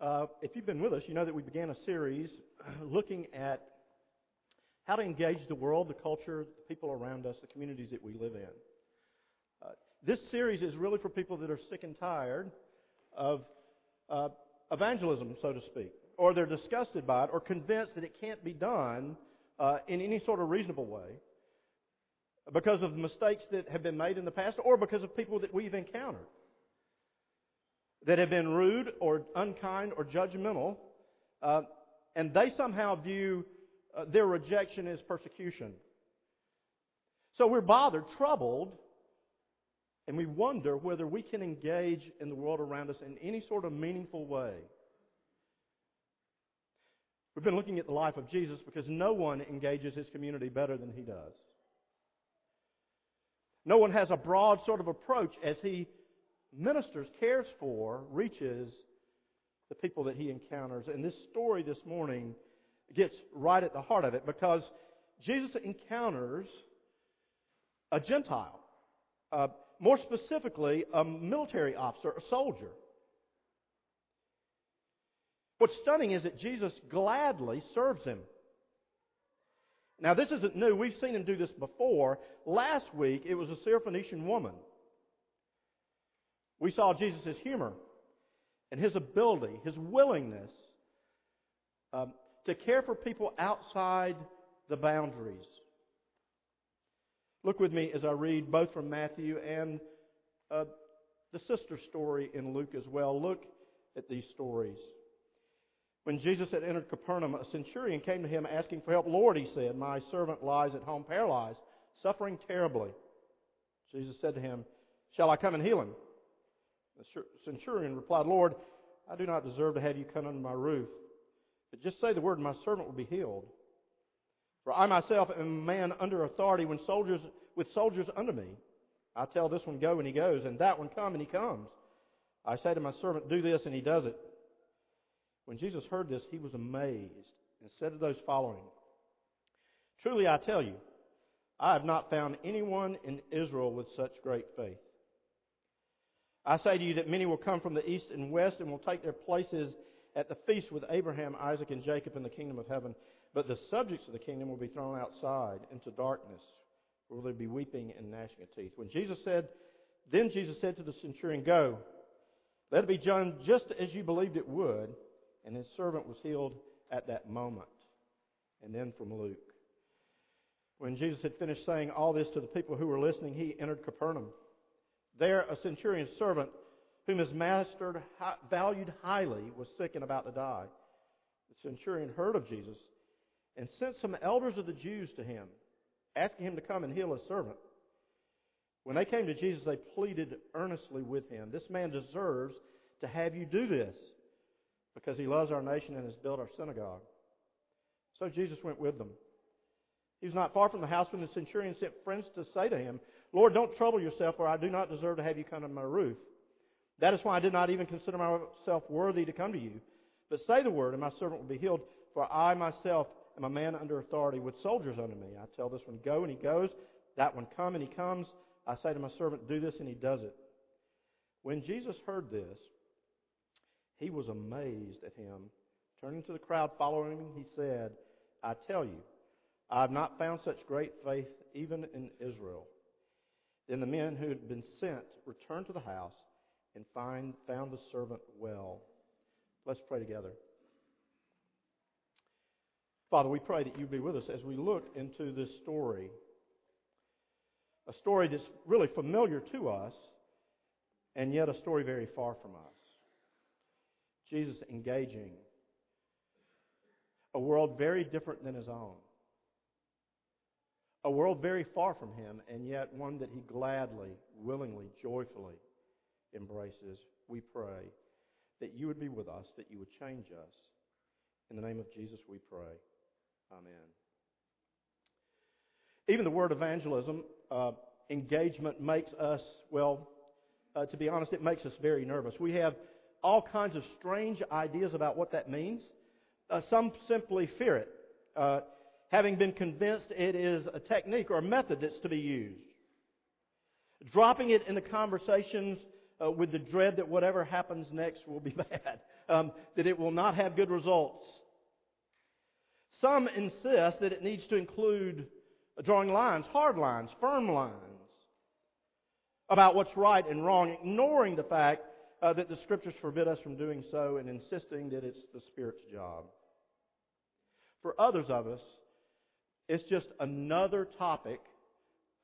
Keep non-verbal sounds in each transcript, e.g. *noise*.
Uh, if you've been with us, you know that we began a series *clears throat* looking at how to engage the world, the culture, the people around us, the communities that we live in. Uh, this series is really for people that are sick and tired of uh, evangelism, so to speak, or they're disgusted by it, or convinced that it can't be done uh, in any sort of reasonable way because of mistakes that have been made in the past, or because of people that we've encountered that have been rude or unkind or judgmental, uh, and they somehow view uh, their rejection as persecution. So we're bothered, troubled, and we wonder whether we can engage in the world around us in any sort of meaningful way. We've been looking at the life of Jesus because no one engages his community better than he does. No one has a broad sort of approach as he ministers, cares for, reaches the people that he encounters. And this story this morning gets right at the heart of it because Jesus encounters a Gentile, uh, more specifically, a military officer, a soldier. What's stunning is that Jesus gladly serves him. Now, this isn't new. We've seen him do this before. Last week, it was a Syrophoenician woman we saw Jesus' humor and his ability, his willingness um, to care for people outside the boundaries. Look with me as I read both from Matthew and uh, the sister story in Luke as well. Look at these stories. When Jesus had entered Capernaum, a centurion came to him asking for help. Lord, he said, my servant lies at home paralyzed, suffering terribly. Jesus said to him, Shall I come and heal him? The centurion replied, Lord, I do not deserve to have you come under my roof, but just say the word and my servant will be healed. For I myself am a man under authority when soldiers, with soldiers under me. I tell this one go and he goes, and that one come and he comes. I say to my servant, do this and he does it. When Jesus heard this, he was amazed and said to those following, Truly I tell you, I have not found anyone in Israel with such great faith. I say to you that many will come from the east and west and will take their places at the feast with Abraham, Isaac, and Jacob in the kingdom of heaven. But the subjects of the kingdom will be thrown outside into darkness, where there will be weeping and gnashing of teeth. When Jesus said, then Jesus said to the centurion, Go, let it be done just as you believed it would. And his servant was healed at that moment. And then from Luke. When Jesus had finished saying all this to the people who were listening, he entered Capernaum. There, a centurion's servant, whom his master valued highly, was sick and about to die. The centurion heard of Jesus and sent some elders of the Jews to him, asking him to come and heal his servant. When they came to Jesus, they pleaded earnestly with him, This man deserves to have you do this, because he loves our nation and has built our synagogue. So Jesus went with them. He was not far from the house when the centurion sent friends to say to him, Lord, don't trouble yourself, for I do not deserve to have you come under my roof. That is why I did not even consider myself worthy to come to you. But say the word, and my servant will be healed, for I myself am a man under authority with soldiers under me. I tell this one, go, and he goes. That one, come, and he comes. I say to my servant, do this, and he does it. When Jesus heard this, he was amazed at him. Turning to the crowd following him, he said, I tell you, I have not found such great faith even in Israel. Then the men who had been sent returned to the house and find, found the servant well. Let's pray together. Father, we pray that you be with us as we look into this story. A story that's really familiar to us, and yet a story very far from us. Jesus engaging a world very different than his own a world very far from him, and yet one that he gladly, willingly, joyfully embraces. We pray that you would be with us, that you would change us. In the name of Jesus, we pray. Amen. Even the word evangelism, uh, engagement, makes us, well, uh, to be honest, it makes us very nervous. We have all kinds of strange ideas about what that means. Uh, some simply fear it. Having been convinced it is a technique or a method that's to be used. Dropping it in the conversations uh, with the dread that whatever happens next will be *laughs* bad, um, that it will not have good results. Some insist that it needs to include drawing lines, hard lines, firm lines, about what's right and wrong, ignoring the fact uh, that the Scriptures forbid us from doing so and insisting that it's the Spirit's job. For others of us, it's just another topic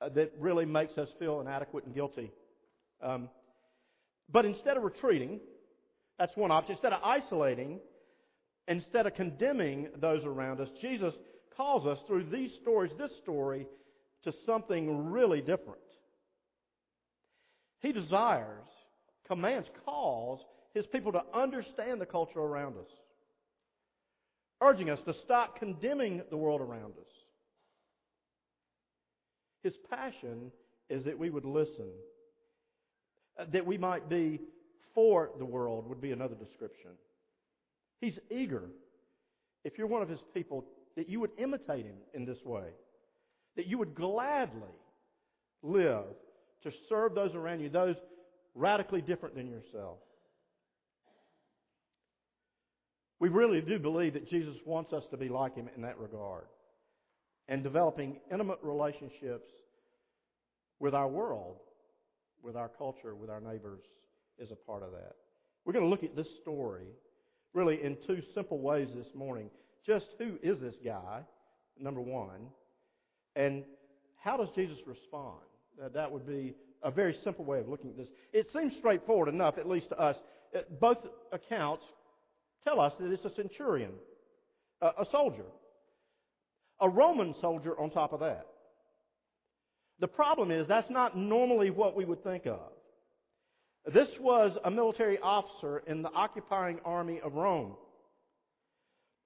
uh, that really makes us feel inadequate and guilty. Um, but instead of retreating, that's one option. Instead of isolating, instead of condemning those around us, Jesus calls us through these stories, this story, to something really different. He desires, commands, calls his people to understand the culture around us, urging us to stop condemning the world around us. His passion is that we would listen uh, that we might be for the world would be another description. He's eager, if you're one of his people, that you would imitate him in this way, that you would gladly live to serve those around you, those radically different than yourself. We really do believe that Jesus wants us to be like him in that regard. And developing intimate relationships with our world with our culture, with our neighbors, is a part of that. We're going to look at this story really in two simple ways this morning. Just who is this guy, number one, and how does Jesus respond? That would be a very simple way of looking at this. It seems straightforward enough, at least to us. Both accounts tell us that it's a centurion, a soldier, a Roman soldier on top of that. The problem is that's not normally what we would think of. This was a military officer in the occupying army of Rome.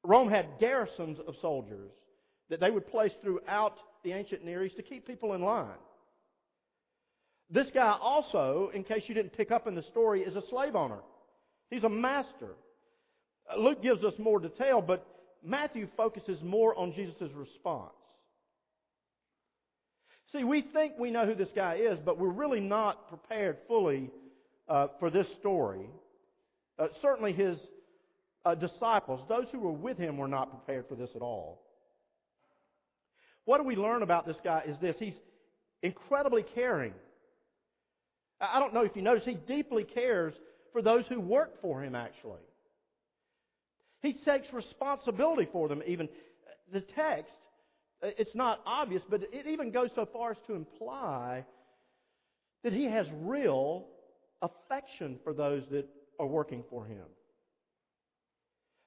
Rome had garrisons of soldiers that they would place throughout the ancient Near East to keep people in line. This guy also, in case you didn't pick up in the story, is a slave owner. He's a master. Luke gives us more detail, but Matthew focuses more on Jesus' response. See, we think we know who this guy is, but we're really not prepared fully uh, for this story. Uh, certainly, his uh, disciples, those who were with him, were not prepared for this at all. What do we learn about this guy is this he's incredibly caring. I don't know if you notice, he deeply cares for those who work for him, actually. He takes responsibility for them, even. The text uh, it's not obvious, but it even goes so far as to imply that he has real affection for those that are working for him.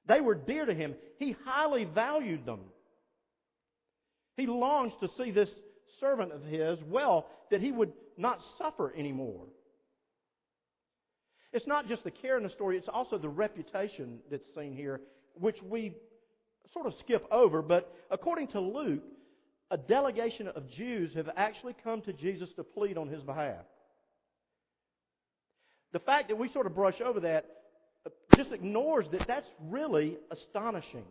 They were dear to him. He highly valued them. He longs to see this servant of his well, that he would not suffer anymore. It's not just the care in the story, it's also the reputation that's seen here, which we sort of skip over, but according to Luke, a delegation of Jews have actually come to Jesus to plead on his behalf. The fact that we sort of brush over that just ignores that that's really astonishing.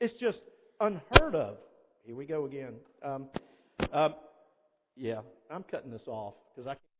It's just unheard of. Here we go again. Um, um, yeah, I'm cutting this off because I.